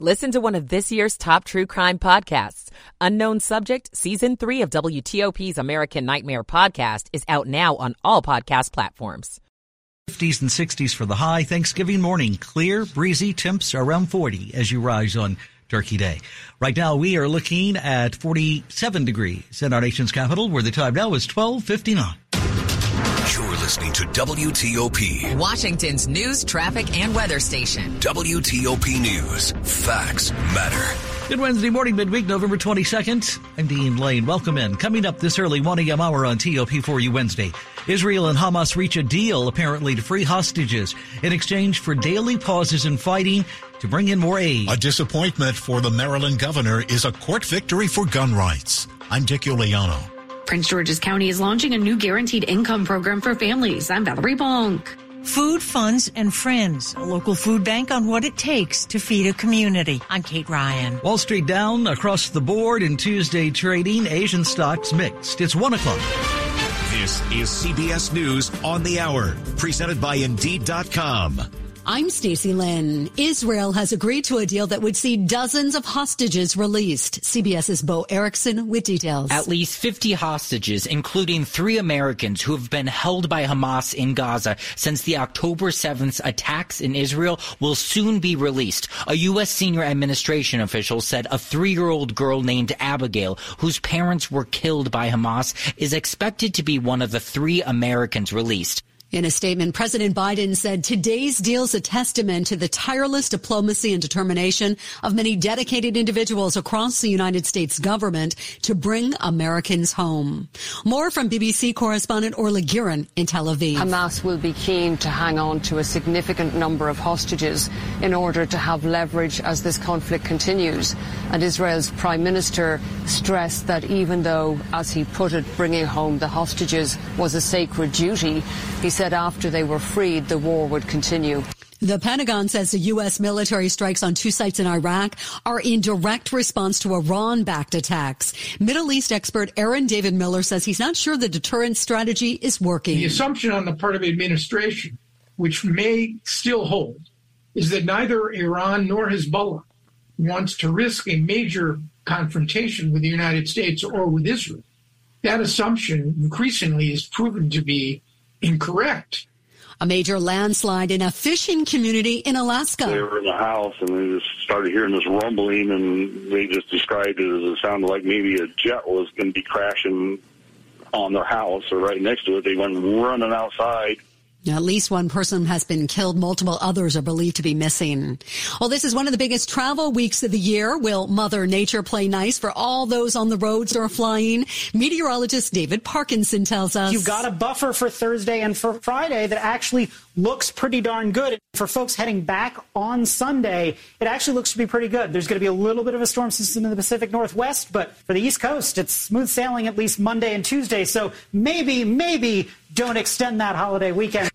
Listen to one of this year's top true crime podcasts. Unknown Subject, Season 3 of WTOP's American Nightmare podcast is out now on all podcast platforms. 50s and 60s for the high. Thanksgiving morning, clear, breezy, temps around 40 as you rise on Turkey Day. Right now, we are looking at 47 degrees in our nation's capital, where the time now is 1259. You're listening to WTOP, Washington's news, traffic, and weather station. WTOP News. Facts matter. Good Wednesday morning, midweek, November 22nd. I'm Dean Lane. Welcome in. Coming up this early 1 a.m. hour on TOP for you Wednesday. Israel and Hamas reach a deal, apparently, to free hostages in exchange for daily pauses in fighting to bring in more aid. A disappointment for the Maryland governor is a court victory for gun rights. I'm Dick Uliano. Prince George's County is launching a new guaranteed income program for families. I'm Valerie Bonk. Food, funds, and friends. A local food bank on what it takes to feed a community. I'm Kate Ryan. Wall Street down across the board in Tuesday trading. Asian stocks mixed. It's one o'clock. This is CBS News on the Hour, presented by Indeed.com. I'm Stacy Lynn. Israel has agreed to a deal that would see dozens of hostages released. CBS's Bo Erickson with details. At least 50 hostages, including three Americans who have been held by Hamas in Gaza since the October 7th attacks in Israel, will soon be released. A U.S. senior administration official said a three-year-old girl named Abigail, whose parents were killed by Hamas, is expected to be one of the three Americans released. In a statement, President Biden said today's deal is a testament to the tireless diplomacy and determination of many dedicated individuals across the United States government to bring Americans home. More from BBC correspondent Orla Guerin in Tel Aviv. Hamas will be keen to hang on to a significant number of hostages in order to have leverage as this conflict continues. And Israel's prime minister stressed that even though, as he put it, bringing home the hostages was a sacred duty, he said after they were freed, the war would continue. The Pentagon says the U.S. military strikes on two sites in Iraq are in direct response to Iran-backed attacks. Middle East expert Aaron David Miller says he's not sure the deterrence strategy is working. The assumption on the part of the administration, which may still hold, is that neither Iran nor Hezbollah wants to risk a major confrontation with the United States or with Israel. That assumption increasingly is proven to be incorrect. A major landslide in a fishing community in Alaska. They were in the house and they just started hearing this rumbling and they just described it as it sounded like maybe a jet was going to be crashing on their house or right next to it. They went running outside now, at least one person has been killed. Multiple others are believed to be missing. Well, this is one of the biggest travel weeks of the year. Will Mother Nature play nice for all those on the roads or flying? Meteorologist David Parkinson tells us. You've got a buffer for Thursday and for Friday that actually looks pretty darn good. For folks heading back on Sunday, it actually looks to be pretty good. There's going to be a little bit of a storm system in the Pacific Northwest, but for the East Coast, it's smooth sailing at least Monday and Tuesday. So maybe, maybe don't extend that holiday weekend.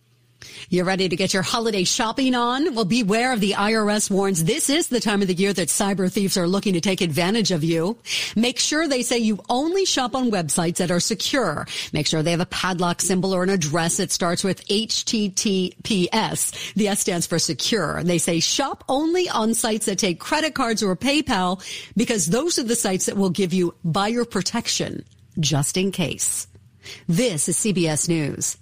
You're ready to get your holiday shopping on? Well, beware of the IRS warns this is the time of the year that cyber thieves are looking to take advantage of you. Make sure they say you only shop on websites that are secure. Make sure they have a padlock symbol or an address that starts with HTTPS. The S stands for secure. They say shop only on sites that take credit cards or PayPal because those are the sites that will give you buyer protection just in case. This is CBS News.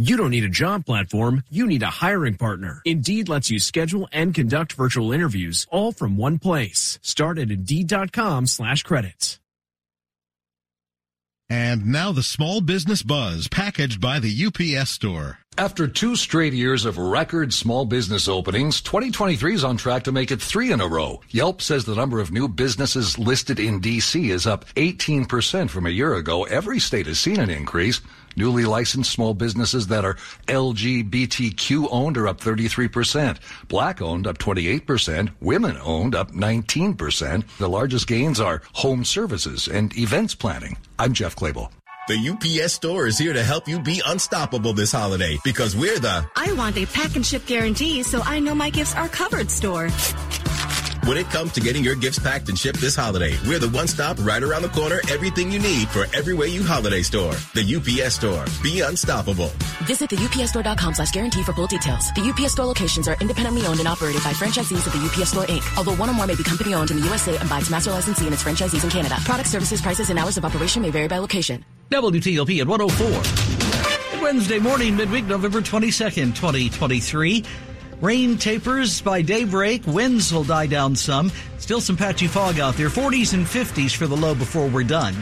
You don't need a job platform, you need a hiring partner. Indeed lets you schedule and conduct virtual interviews all from one place. Start at Indeed.com slash credits. And now the small business buzz packaged by the UPS store. After two straight years of record small business openings, 2023 is on track to make it three in a row. Yelp says the number of new businesses listed in DC is up 18% from a year ago. Every state has seen an increase. Newly licensed small businesses that are LGBTQ owned are up 33%. Black owned up 28%. Women owned up 19%. The largest gains are home services and events planning. I'm Jeff Clabaugh. The UPS store is here to help you be unstoppable this holiday because we're the I want a pack and ship guarantee so I know my gifts are covered store. When it comes to getting your gifts packed and shipped this holiday, we're the one stop right around the corner, everything you need for every way you holiday store. The UPS store. Be unstoppable. Visit the UPSstore.com slash guarantee for full details. The UPS store locations are independently owned and operated by franchisees of the UPS Store Inc. Although one or more may be company owned in the USA and by its master licensee and its franchisees in Canada. Product services, prices, and hours of operation may vary by location. WTOP at 104. Wednesday morning, midweek, November 22nd, 2023. Rain tapers by daybreak. Winds will die down some. Still some patchy fog out there. 40s and 50s for the low before we're done.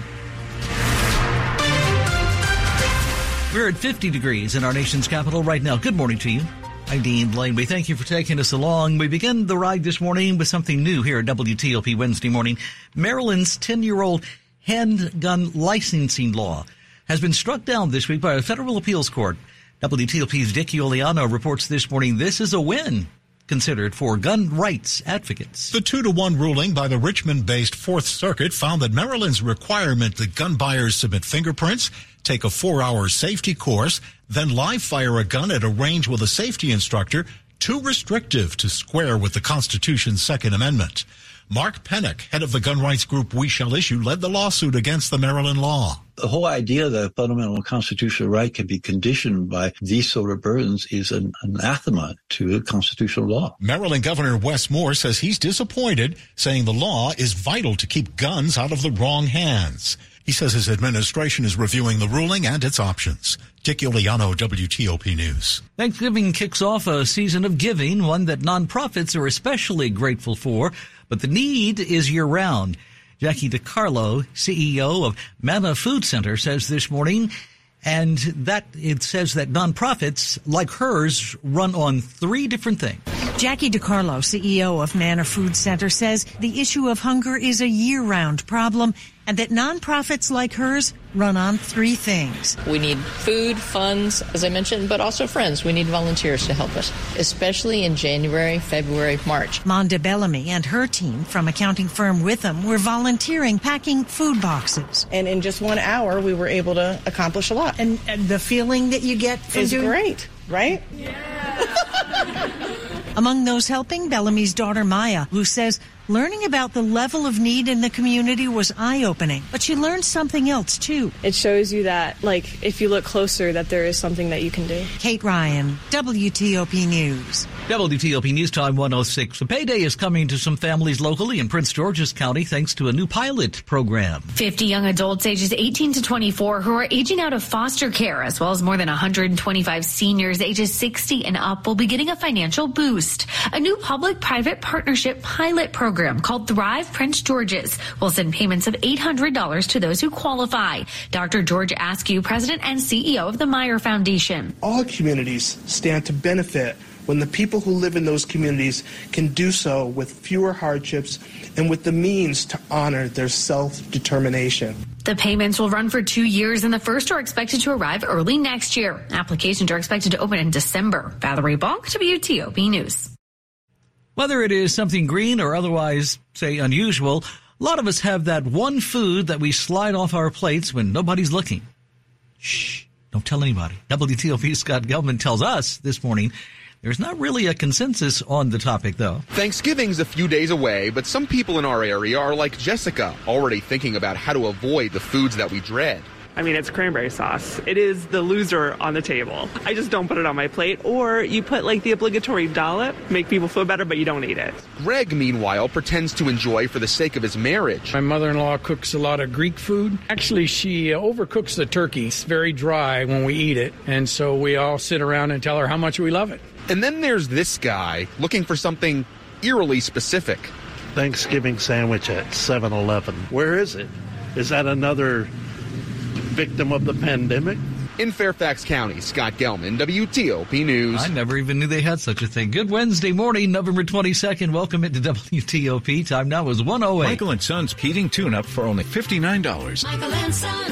We're at 50 degrees in our nation's capital right now. Good morning to you. I'm Dean Lane. We thank you for taking us along. We begin the ride this morning with something new here at WTOP Wednesday morning. Maryland's 10 year old handgun licensing law has been struck down this week by a federal appeals court. WTOP's Dick Uliano reports this morning this is a win considered for gun rights advocates. The two to one ruling by the Richmond based Fourth Circuit found that Maryland's requirement that gun buyers submit fingerprints, take a four hour safety course, then live fire a gun at a range with a safety instructor too restrictive to square with the Constitution's Second Amendment. Mark Pennak, head of the gun rights group We Shall Issue, led the lawsuit against the Maryland law. The whole idea that a fundamental constitutional right can be conditioned by these sort of burdens is an anathema to constitutional law. Maryland Governor Wes Moore says he's disappointed, saying the law is vital to keep guns out of the wrong hands. He says his administration is reviewing the ruling and its options. Dick Uliano, WTOP News. Thanksgiving kicks off a season of giving, one that nonprofits are especially grateful for, but the need is year round. Jackie DeCarlo, CEO of Manna Food Center, says this morning, and that it says that nonprofits like hers run on three different things. Jackie DeCarlo, CEO of Manna Food Center, says the issue of hunger is a year-round problem and that nonprofits like hers run on three things. We need food, funds, as I mentioned, but also friends. We need volunteers to help us, especially in January, February, March. Monda Bellamy and her team from accounting firm Witham were volunteering packing food boxes. And in just one hour, we were able to accomplish a lot. And, and the feeling that you get from is doing great, right? Yeah. Among those helping, Bellamy's daughter Maya, who says learning about the level of need in the community was eye-opening, but she learned something else too. It shows you that, like, if you look closer, that there is something that you can do. Kate Ryan, WTOP News. WTOP News Time 106. A payday is coming to some families locally in Prince George's County thanks to a new pilot program. 50 young adults ages 18 to 24 who are aging out of foster care, as well as more than 125 seniors ages 60 and up, will be getting a financial boost. A new public private partnership pilot program called Thrive Prince George's will send payments of $800 to those who qualify. Dr. George Askew, president and CEO of the Meyer Foundation. All communities stand to benefit when the people who live in those communities can do so with fewer hardships and with the means to honor their self determination. The payments will run for two years, and the first are expected to arrive early next year. Applications are expected to open in December. Valerie Bonk, WTOP News. Whether it is something green or otherwise, say, unusual, a lot of us have that one food that we slide off our plates when nobody's looking. Shh, don't tell anybody. WTOP Scott Gelman tells us this morning there's not really a consensus on the topic, though. Thanksgiving's a few days away, but some people in our area are like Jessica, already thinking about how to avoid the foods that we dread. I mean, it's cranberry sauce. It is the loser on the table. I just don't put it on my plate. Or you put like the obligatory dollop, make people feel better, but you don't eat it. Greg, meanwhile, pretends to enjoy for the sake of his marriage. My mother in law cooks a lot of Greek food. Actually, she uh, overcooks the turkey. It's very dry when we eat it. And so we all sit around and tell her how much we love it. And then there's this guy looking for something eerily specific. Thanksgiving sandwich at 7 Eleven. Where is it? Is that another victim of the pandemic? In Fairfax County, Scott Gelman, WTOP News. I never even knew they had such a thing. Good Wednesday morning, November 22nd. Welcome into WTOP. Time now is 108. Michael and Son's heating tune-up for only $59. Michael and Son.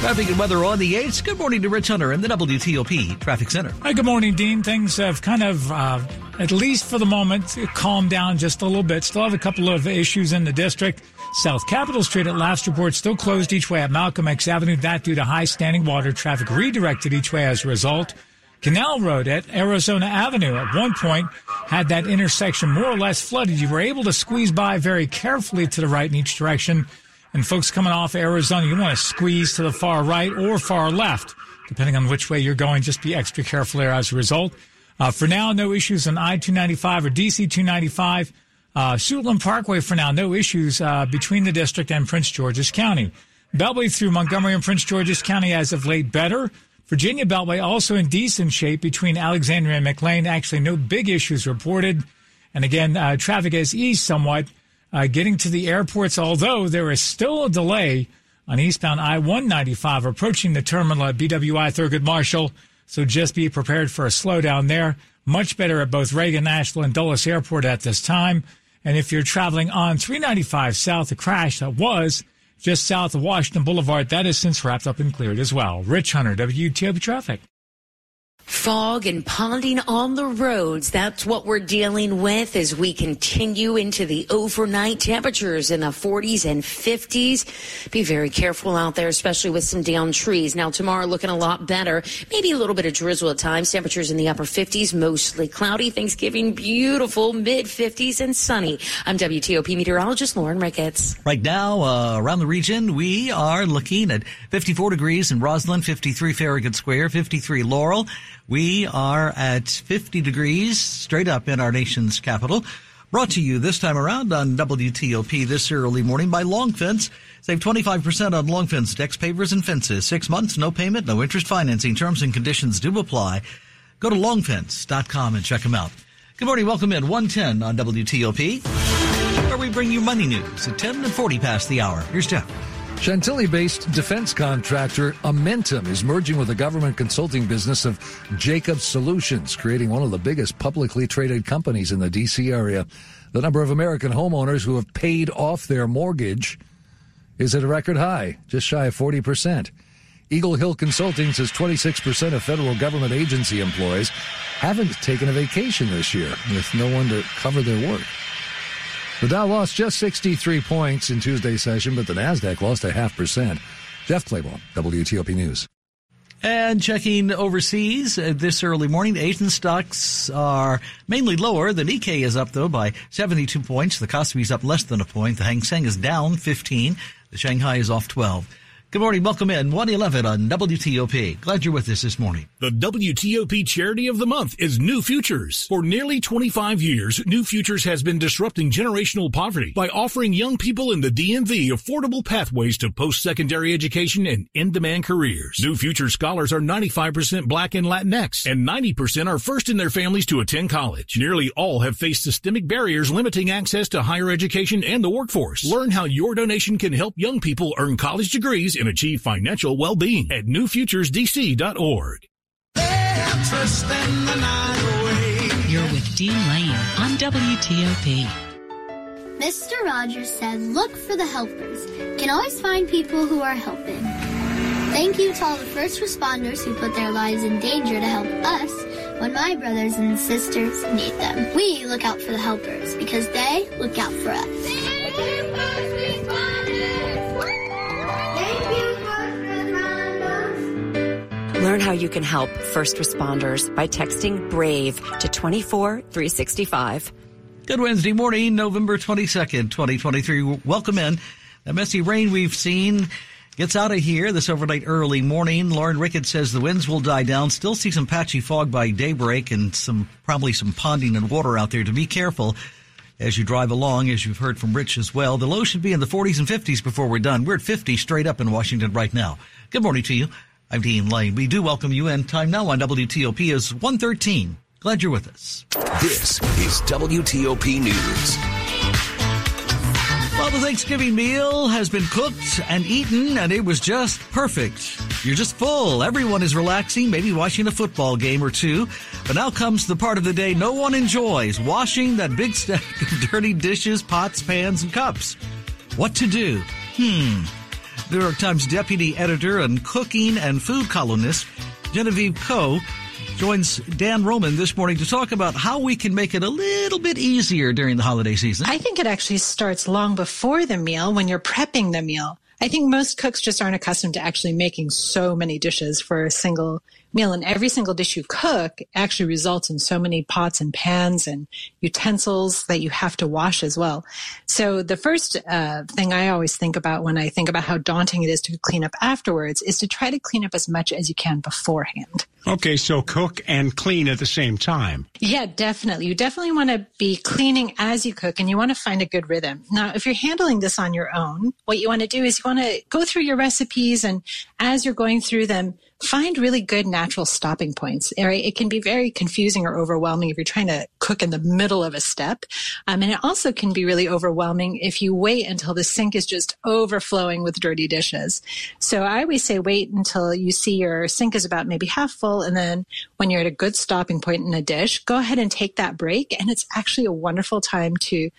Traffic and weather on the 8th. Good morning to Rich Hunter in the WTOP Traffic Center. Hi, good morning, Dean. Things have kind of, uh, at least for the moment, calmed down just a little bit. Still have a couple of issues in the district. South Capitol Street at last report still closed each way at Malcolm X Avenue. That due to high standing water. Traffic redirected each way as a result. Canal Road at Arizona Avenue at one point had that intersection more or less flooded. You were able to squeeze by very carefully to the right in each direction. And folks coming off Arizona, you want to squeeze to the far right or far left, depending on which way you're going. Just be extra careful there as a result. Uh, for now, no issues on I-295 or DC-295. Uh, Suitland Parkway for now, no issues uh, between the district and Prince George's County. Beltway through Montgomery and Prince George's County as of late better. Virginia Beltway also in decent shape between Alexandria and McLean. Actually, no big issues reported. And again, uh, traffic has eased somewhat uh, getting to the airports, although there is still a delay on eastbound I 195 approaching the terminal at BWI Thurgood Marshall. So just be prepared for a slowdown there. Much better at both Reagan, National and Dulles Airport at this time. And if you're traveling on 395 south, a crash that was just south of Washington Boulevard. That is since wrapped up and cleared as well. Rich Hunter, WTOP Traffic. Fog and ponding on the roads. That's what we're dealing with as we continue into the overnight temperatures in the 40s and 50s. Be very careful out there, especially with some down trees. Now, tomorrow looking a lot better. Maybe a little bit of drizzle at times. Temperatures in the upper 50s, mostly cloudy. Thanksgiving, beautiful, mid 50s and sunny. I'm WTOP meteorologist Lauren Ricketts. Right now, uh, around the region, we are looking at 54 degrees in Rosslyn, 53 Farragut Square, 53 Laurel. We are at 50 degrees straight up in our nation's capital. Brought to you this time around on WTOP this early morning by Long Fence. Save 25% on Long Fence decks, pavers, and fences. Six months, no payment, no interest financing. Terms and conditions do apply. Go to longfence.com and check them out. Good morning. Welcome in 110 on WTOP, where we bring you money news at 10 and 40 past the hour. Here's Jeff. Chantilly based defense contractor Amentum is merging with the government consulting business of Jacobs Solutions, creating one of the biggest publicly traded companies in the D.C. area. The number of American homeowners who have paid off their mortgage is at a record high, just shy of 40%. Eagle Hill Consulting says 26% of federal government agency employees haven't taken a vacation this year with no one to cover their work. The Dow lost just 63 points in Tuesday's session, but the Nasdaq lost a half percent. Jeff Clabaugh, WTOP News. And checking overseas uh, this early morning, Asian stocks are mainly lower. The Nikkei is up though by 72 points. The Kospi is up less than a point. The Hang Seng is down 15. The Shanghai is off 12. Good morning. Welcome in 111 on WTOP. Glad you're with us this morning. The WTOP charity of the month is New Futures. For nearly 25 years, New Futures has been disrupting generational poverty by offering young people in the DMV affordable pathways to post-secondary education and in-demand careers. New Futures scholars are 95% black and Latinx, and 90% are first in their families to attend college. Nearly all have faced systemic barriers limiting access to higher education and the workforce. Learn how your donation can help young people earn college degrees and achieve financial well-being at newfuturesdc.org. You're with Dean Lane on WTOP. Mr. Rogers said, look for the helpers. Can always find people who are helping. Thank you to all the first responders who put their lives in danger to help us when my brothers and sisters need them. We look out for the helpers because they look out for us. Learn how you can help first responders by texting BRAVE to 24365. Good Wednesday morning, November 22nd, 2023. Welcome in. The messy rain we've seen gets out of here this overnight early morning. Lauren Ricketts says the winds will die down. Still see some patchy fog by daybreak and some, probably some ponding and water out there to be careful as you drive along, as you've heard from Rich as well. The low should be in the 40s and 50s before we're done. We're at 50 straight up in Washington right now. Good morning to you. I'm Dean Lane. We do welcome you and time now on WTOP is 113. Glad you're with us. This is WTOP News. Well, the Thanksgiving meal has been cooked and eaten, and it was just perfect. You're just full. Everyone is relaxing, maybe watching a football game or two. But now comes the part of the day no one enjoys washing that big stack of dirty dishes, pots, pans, and cups. What to do? Hmm. New York Times deputy editor and cooking and food columnist Genevieve Ko joins Dan Ronan this morning to talk about how we can make it a little bit easier during the holiday season. I think it actually starts long before the meal when you're prepping the meal. I think most cooks just aren't accustomed to actually making so many dishes for a single meal. And every single dish you cook actually results in so many pots and pans and utensils that you have to wash as well. So the first uh, thing I always think about when I think about how daunting it is to clean up afterwards is to try to clean up as much as you can beforehand. Okay, so cook and clean at the same time. Yeah, definitely. You definitely want to be cleaning as you cook and you want to find a good rhythm. Now, if you're handling this on your own, what you want to do is you want to go through your recipes and as you're going through them, find really good natural stopping points. Right? It can be very confusing or overwhelming if you're trying to cook in the middle of a step. Um, and it also can be really overwhelming if you wait until the sink is just overflowing with dirty dishes. So I always say wait until you see your sink is about maybe half full. And then when you're at a good stopping point in a dish, go ahead and take that break. And it's actually a wonderful time to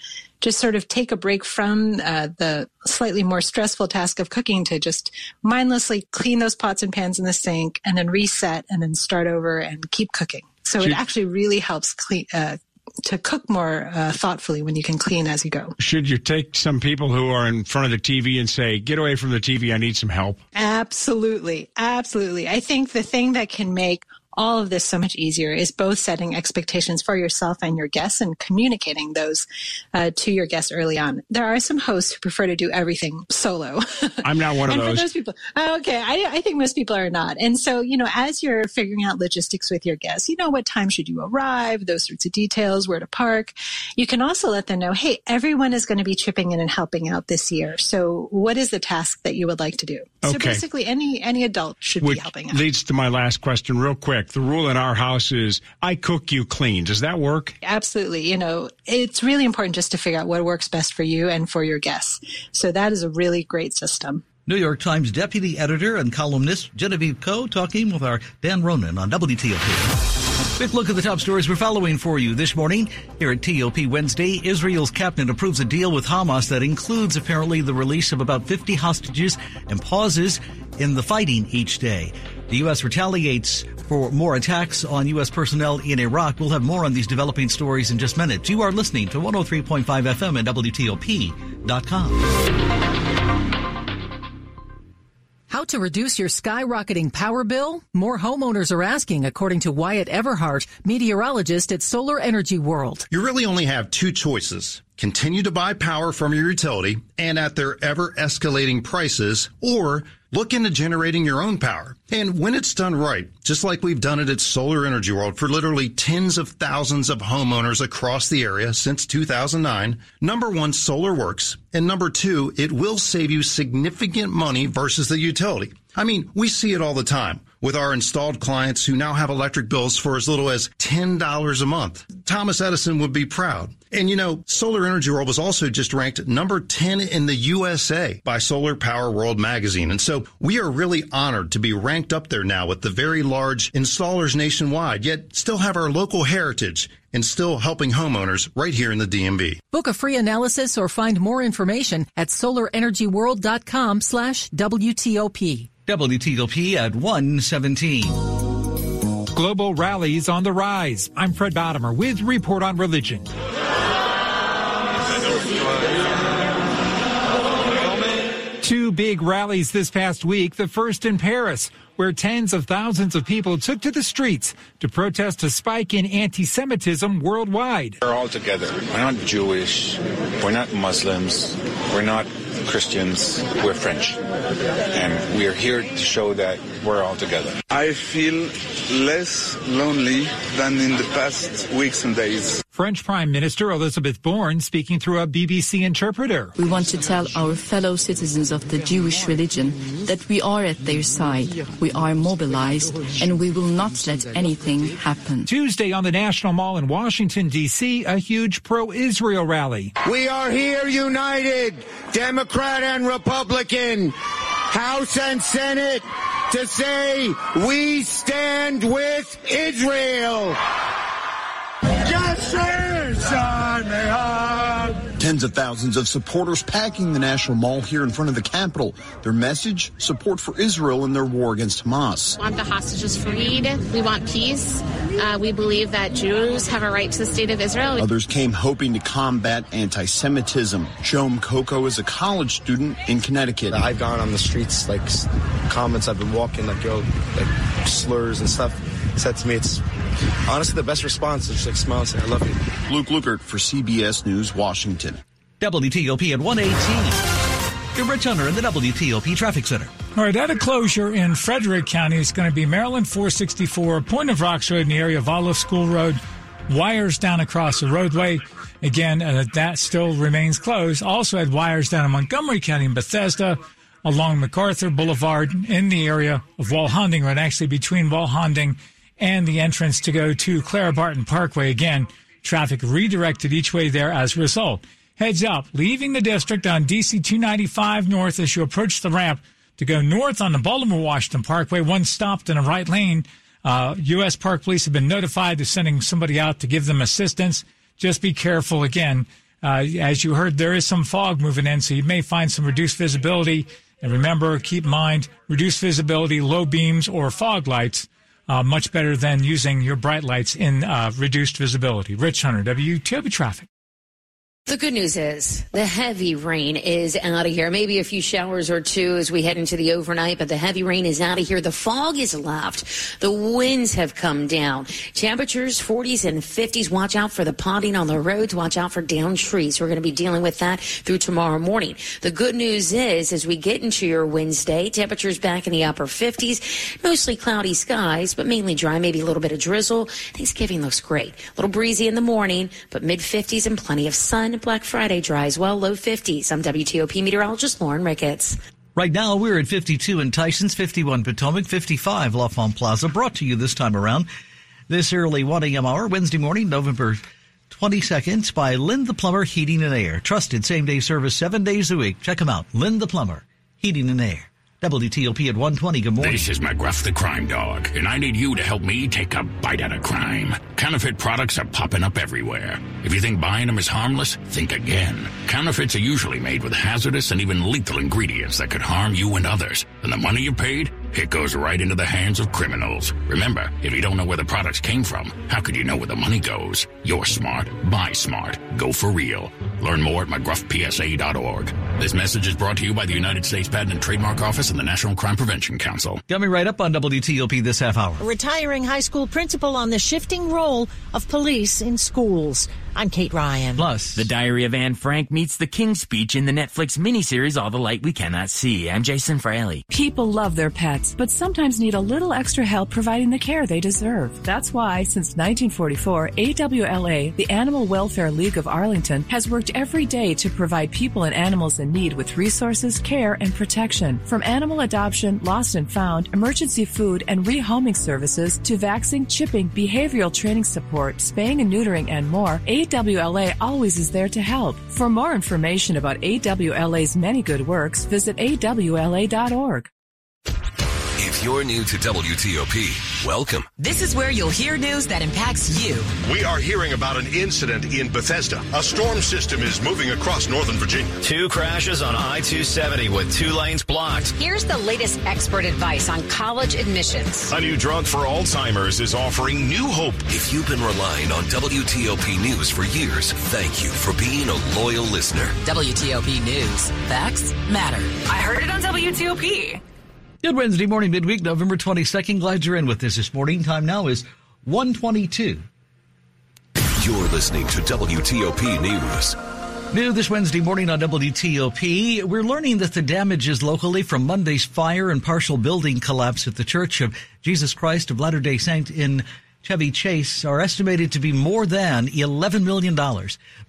just sort of take a break from uh, the slightly more stressful task of cooking to just mindlessly clean those pots and pans in the sink and then reset and then start over and keep cooking. So it actually really helps clean, uh, to cook more uh, thoughtfully when you can clean as you go. Should you take some people who are in front of the TV and say, get away from the TV, I need some help? Absolutely. Absolutely. I think the thing that can make all of this so much easier is both setting expectations for yourself and your guests and communicating those uh, to your guests early on. There are some hosts who prefer to do everything solo. I'm not one of and those. For those people, oh, okay, I, I think most people are not. And so, you know, as you're figuring out logistics with your guests, you know, what time should you arrive, those sorts of details, where to park. You can also let them know, hey, everyone is going to be chipping in and helping out this year. So, what is the task that you would like to do? Okay. So basically, any any adult should Which be helping out. leads to my last question, real quick. The rule in our house is I cook, you clean. Does that work? Absolutely. You know, it's really important just to figure out what works best for you and for your guests. So that is a really great system. New York Times deputy editor and columnist Genevieve Ko talking with our Dan Ronan on WTOP. Quick look at the top stories we're following for you this morning. Here at TOP Wednesday, Israel's cabinet approves a deal with Hamas that includes apparently the release of about 50 hostages and pauses in the fighting each day. The U.S. retaliates for more attacks on U.S. personnel in Iraq. We'll have more on these developing stories in just minutes. You are listening to 103.5 FM and WTOP.com. How to reduce your skyrocketing power bill? More homeowners are asking, according to Wyatt Everhart, meteorologist at Solar Energy World. You really only have two choices. Continue to buy power from your utility and at their ever escalating prices, or look into generating your own power. And when it's done right, just like we've done it at Solar Energy World for literally tens of thousands of homeowners across the area since 2009, number one, solar works. And number two, it will save you significant money versus the utility. I mean, we see it all the time with our installed clients who now have electric bills for as little as $10 a month. Thomas Edison would be proud. And you know, Solar Energy World was also just ranked number 10 in the USA by Solar Power World magazine. And so we are really honored to be ranked up there now with the very large installers nationwide, yet still have our local heritage and still helping homeowners right here in the DMV. Book a free analysis or find more information at solarenergyworld.com slash WTOP. WTOP at 117. Global rallies on the rise. I'm Fred Bottomer with Report on Religion. Two big rallies this past week. The first in Paris, where tens of thousands of people took to the streets to protest a spike in anti Semitism worldwide. We're all together. We're not Jewish. We're not Muslims. We're not Christians. We're French. And we are here to show that we're all together. I feel less lonely than in the past weeks and days. French Prime Minister Elisabeth Borne speaking through a BBC interpreter. We want to tell our fellow citizens of the Jewish religion that we are at their side. We are mobilized and we will not let anything happen. Tuesday on the National Mall in Washington, D.C., a huge pro Israel rally. We are here united, Democrat and Republican, House and Senate, to say we stand with Israel. Tens of thousands of supporters packing the National Mall here in front of the Capitol. Their message, support for Israel in their war against Hamas. We want the hostages freed. We want peace. Uh, we believe that Jews have a right to the state of Israel. Others came hoping to combat anti-Semitism. Joe Coco is a college student in Connecticut. I've gone on the streets, like comments I've been walking, like, yo, like slurs and stuff said to me. It's honestly the best response. It's like smile and say, I love you. Luke Lukert for CBS News, Washington. WTOP at 118. Good Rich Hunter in the WTOP Traffic Center. All right, at a closure in Frederick County, it's going to be Maryland 464, Point of Rocks Road in the area of Olive School Road, wires down across the roadway. Again, uh, that still remains closed. Also had wires down in Montgomery County in Bethesda along MacArthur Boulevard in the area of Walhonding Road, actually between Walhonding and the entrance to go to Clara Barton Parkway. Again, traffic redirected each way there as a result. Heads up, leaving the district on DC 295 north as you approach the ramp to go north on the Baltimore Washington Parkway. One stopped in a right lane. Uh, U.S. Park Police have been notified. They're sending somebody out to give them assistance. Just be careful again. Uh, as you heard, there is some fog moving in, so you may find some reduced visibility. And remember, keep in mind, reduced visibility, low beams, or fog lights uh, much better than using your bright lights in uh, reduced visibility. Rich Hunter, WTOP Traffic. The good news is the heavy rain is out of here. Maybe a few showers or two as we head into the overnight, but the heavy rain is out of here. The fog is left. The winds have come down. Temperatures 40s and 50s. Watch out for the ponding on the roads. Watch out for down trees. We're going to be dealing with that through tomorrow morning. The good news is as we get into your Wednesday, temperatures back in the upper 50s, mostly cloudy skies, but mainly dry, maybe a little bit of drizzle. Thanksgiving looks great. A little breezy in the morning, but mid 50s and plenty of sun. Black Friday dries well, low 50s. I'm WTOP meteorologist Lauren Ricketts. Right now, we're at 52 in Tysons, 51 Potomac, 55 L'Enfant Plaza. Brought to you this time around this early 1 a.m. hour, Wednesday morning, November 22nd, by Lynn the Plumber Heating and Air. Trusted same day service seven days a week. Check them out. Lynn the Plumber Heating and Air. WTOP at 120. Good morning. This is McGruff the Crime Dog, and I need you to help me take a bite out of crime. Counterfeit products are popping up everywhere. If you think buying them is harmless, think again. Counterfeits are usually made with hazardous and even lethal ingredients that could harm you and others. And the money you paid? It goes right into the hands of criminals. Remember, if you don't know where the products came from, how could you know where the money goes? You're smart. Buy smart. Go for real. Learn more at McGruffPSA.org. This message is brought to you by the United States Patent and Trademark Office and the National Crime Prevention Council. Coming right up on WTOP this half hour. A retiring high school principal on the shifting role of police in schools. I'm Kate Ryan. Plus, The Diary of Anne Frank meets the King's Speech in the Netflix miniseries All the Light We Cannot See. I'm Jason Fraley. People love their pets, but sometimes need a little extra help providing the care they deserve. That's why, since 1944, AWLA, the Animal Welfare League of Arlington, has worked every day to provide people and animals in need with resources, care, and protection. From animal adoption, lost and found, emergency food, and rehoming services to vaccine, chipping, behavioral training support, spaying and neutering, and more, AWLA always is there to help. For more information about AWLA's many good works, visit awla.org. If you're new to WTOP, welcome. This is where you'll hear news that impacts you. We are hearing about an incident in Bethesda. A storm system is moving across northern Virginia. Two crashes on I 270 with two lanes blocked. Here's the latest expert advice on college admissions. A new drug for Alzheimer's is offering new hope. If you've been relying on WTOP News for years, thank you for being a loyal listener. WTOP News. Facts matter. I heard it on WTOP. Good Wednesday morning, midweek, November 22nd. Glad you're in with us this morning. Time now is 122. You're listening to WTOP News. New this Wednesday morning on WTOP, we're learning that the damages locally from Monday's fire and partial building collapse at the Church of Jesus Christ of Latter-day Saint in Chevy Chase are estimated to be more than $11 million.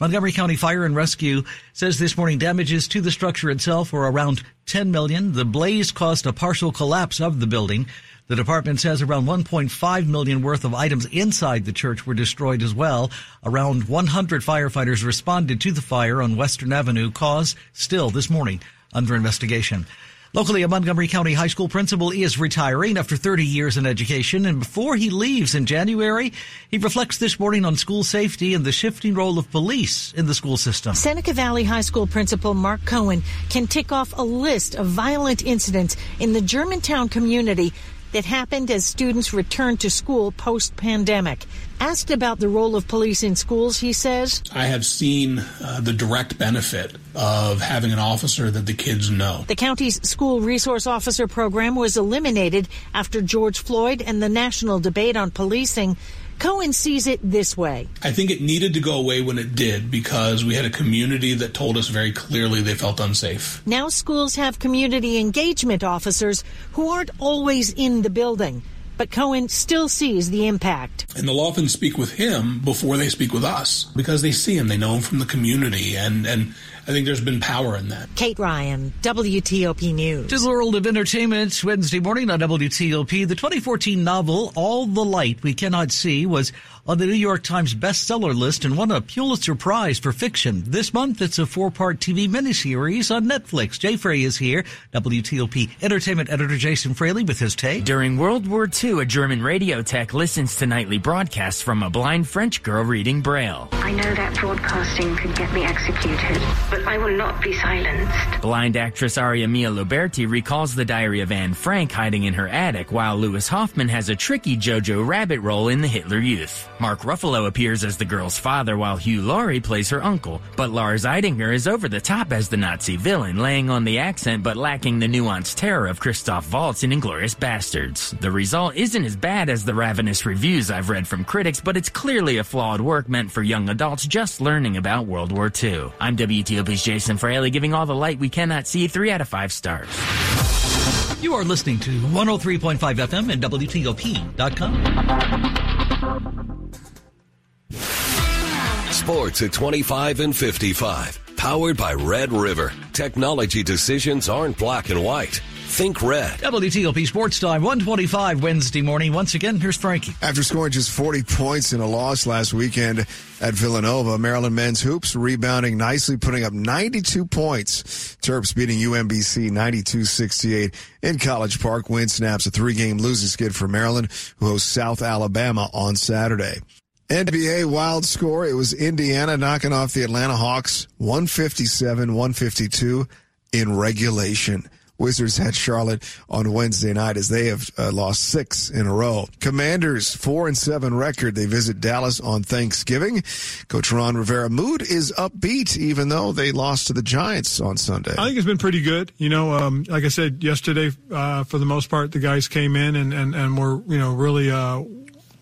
Montgomery County Fire and Rescue says this morning damages to the structure itself were around 10 million. The blaze caused a partial collapse of the building. The department says around 1.5 million worth of items inside the church were destroyed as well. Around 100 firefighters responded to the fire on Western Avenue, cause still this morning under investigation. Locally, a Montgomery County High School principal is retiring after 30 years in education. And before he leaves in January, he reflects this morning on school safety and the shifting role of police in the school system. Seneca Valley High School principal Mark Cohen can tick off a list of violent incidents in the Germantown community that happened as students returned to school post pandemic. Asked about the role of police in schools, he says, I have seen uh, the direct benefit of having an officer that the kids know. The county's school resource officer program was eliminated after George Floyd and the national debate on policing. Cohen sees it this way. I think it needed to go away when it did because we had a community that told us very clearly they felt unsafe. Now schools have community engagement officers who aren't always in the building. But Cohen still sees the impact. And they'll often speak with him before they speak with us because they see him, they know him from the community, and, and I think there's been power in that. Kate Ryan, WTOP News. To the world of entertainment, Wednesday morning on WTOP, the 2014 novel All the Light We Cannot See was on the New York Times bestseller list and won a Pulitzer Prize for fiction. This month, it's a four-part TV miniseries on Netflix. Jay Frey is here, WTOP entertainment editor Jason Fraley with his take. During World War II, a German radio tech listens to nightly broadcasts from a blind French girl reading Braille. I know that broadcasting could get me executed, but I will not be silenced. Blind actress Aria Mia Loberti recalls the diary of Anne Frank hiding in her attic, while Louis Hofmann has a tricky Jojo Rabbit role in The Hitler Youth. Mark Ruffalo appears as the girl's father while Hugh Laurie plays her uncle, but Lars Eidinger is over the top as the Nazi villain, laying on the accent but lacking the nuanced terror of Christoph Waltz in Inglourious Basterds. The result isn't as bad as the ravenous reviews I've read from critics, but it's clearly a flawed work meant for young adults just learning about World War II. I'm WTOP's Jason Fraley giving all the light we cannot see 3 out of 5 stars. You are listening to 103.5 FM and WTOP.com. Sports at 25 and 55. Powered by Red River. Technology decisions aren't black and white. Think red. WTOP Sports Time, 125 Wednesday morning. Once again, here's Frankie. After scoring just 40 points in a loss last weekend at Villanova, Maryland men's hoops rebounding nicely, putting up 92 points. Terps beating UMBC 92-68 in College Park. Win snaps a three-game losing skid for Maryland, who hosts South Alabama on Saturday. NBA wild score. It was Indiana knocking off the Atlanta Hawks 157-152 in regulation. Wizards had Charlotte on Wednesday night as they have uh, lost six in a row. Commanders four and seven record. They visit Dallas on Thanksgiving. Coach Ron Rivera mood is upbeat even though they lost to the Giants on Sunday. I think it's been pretty good. You know, um, like I said yesterday, uh, for the most part, the guys came in and, and, and were, you know, really, uh,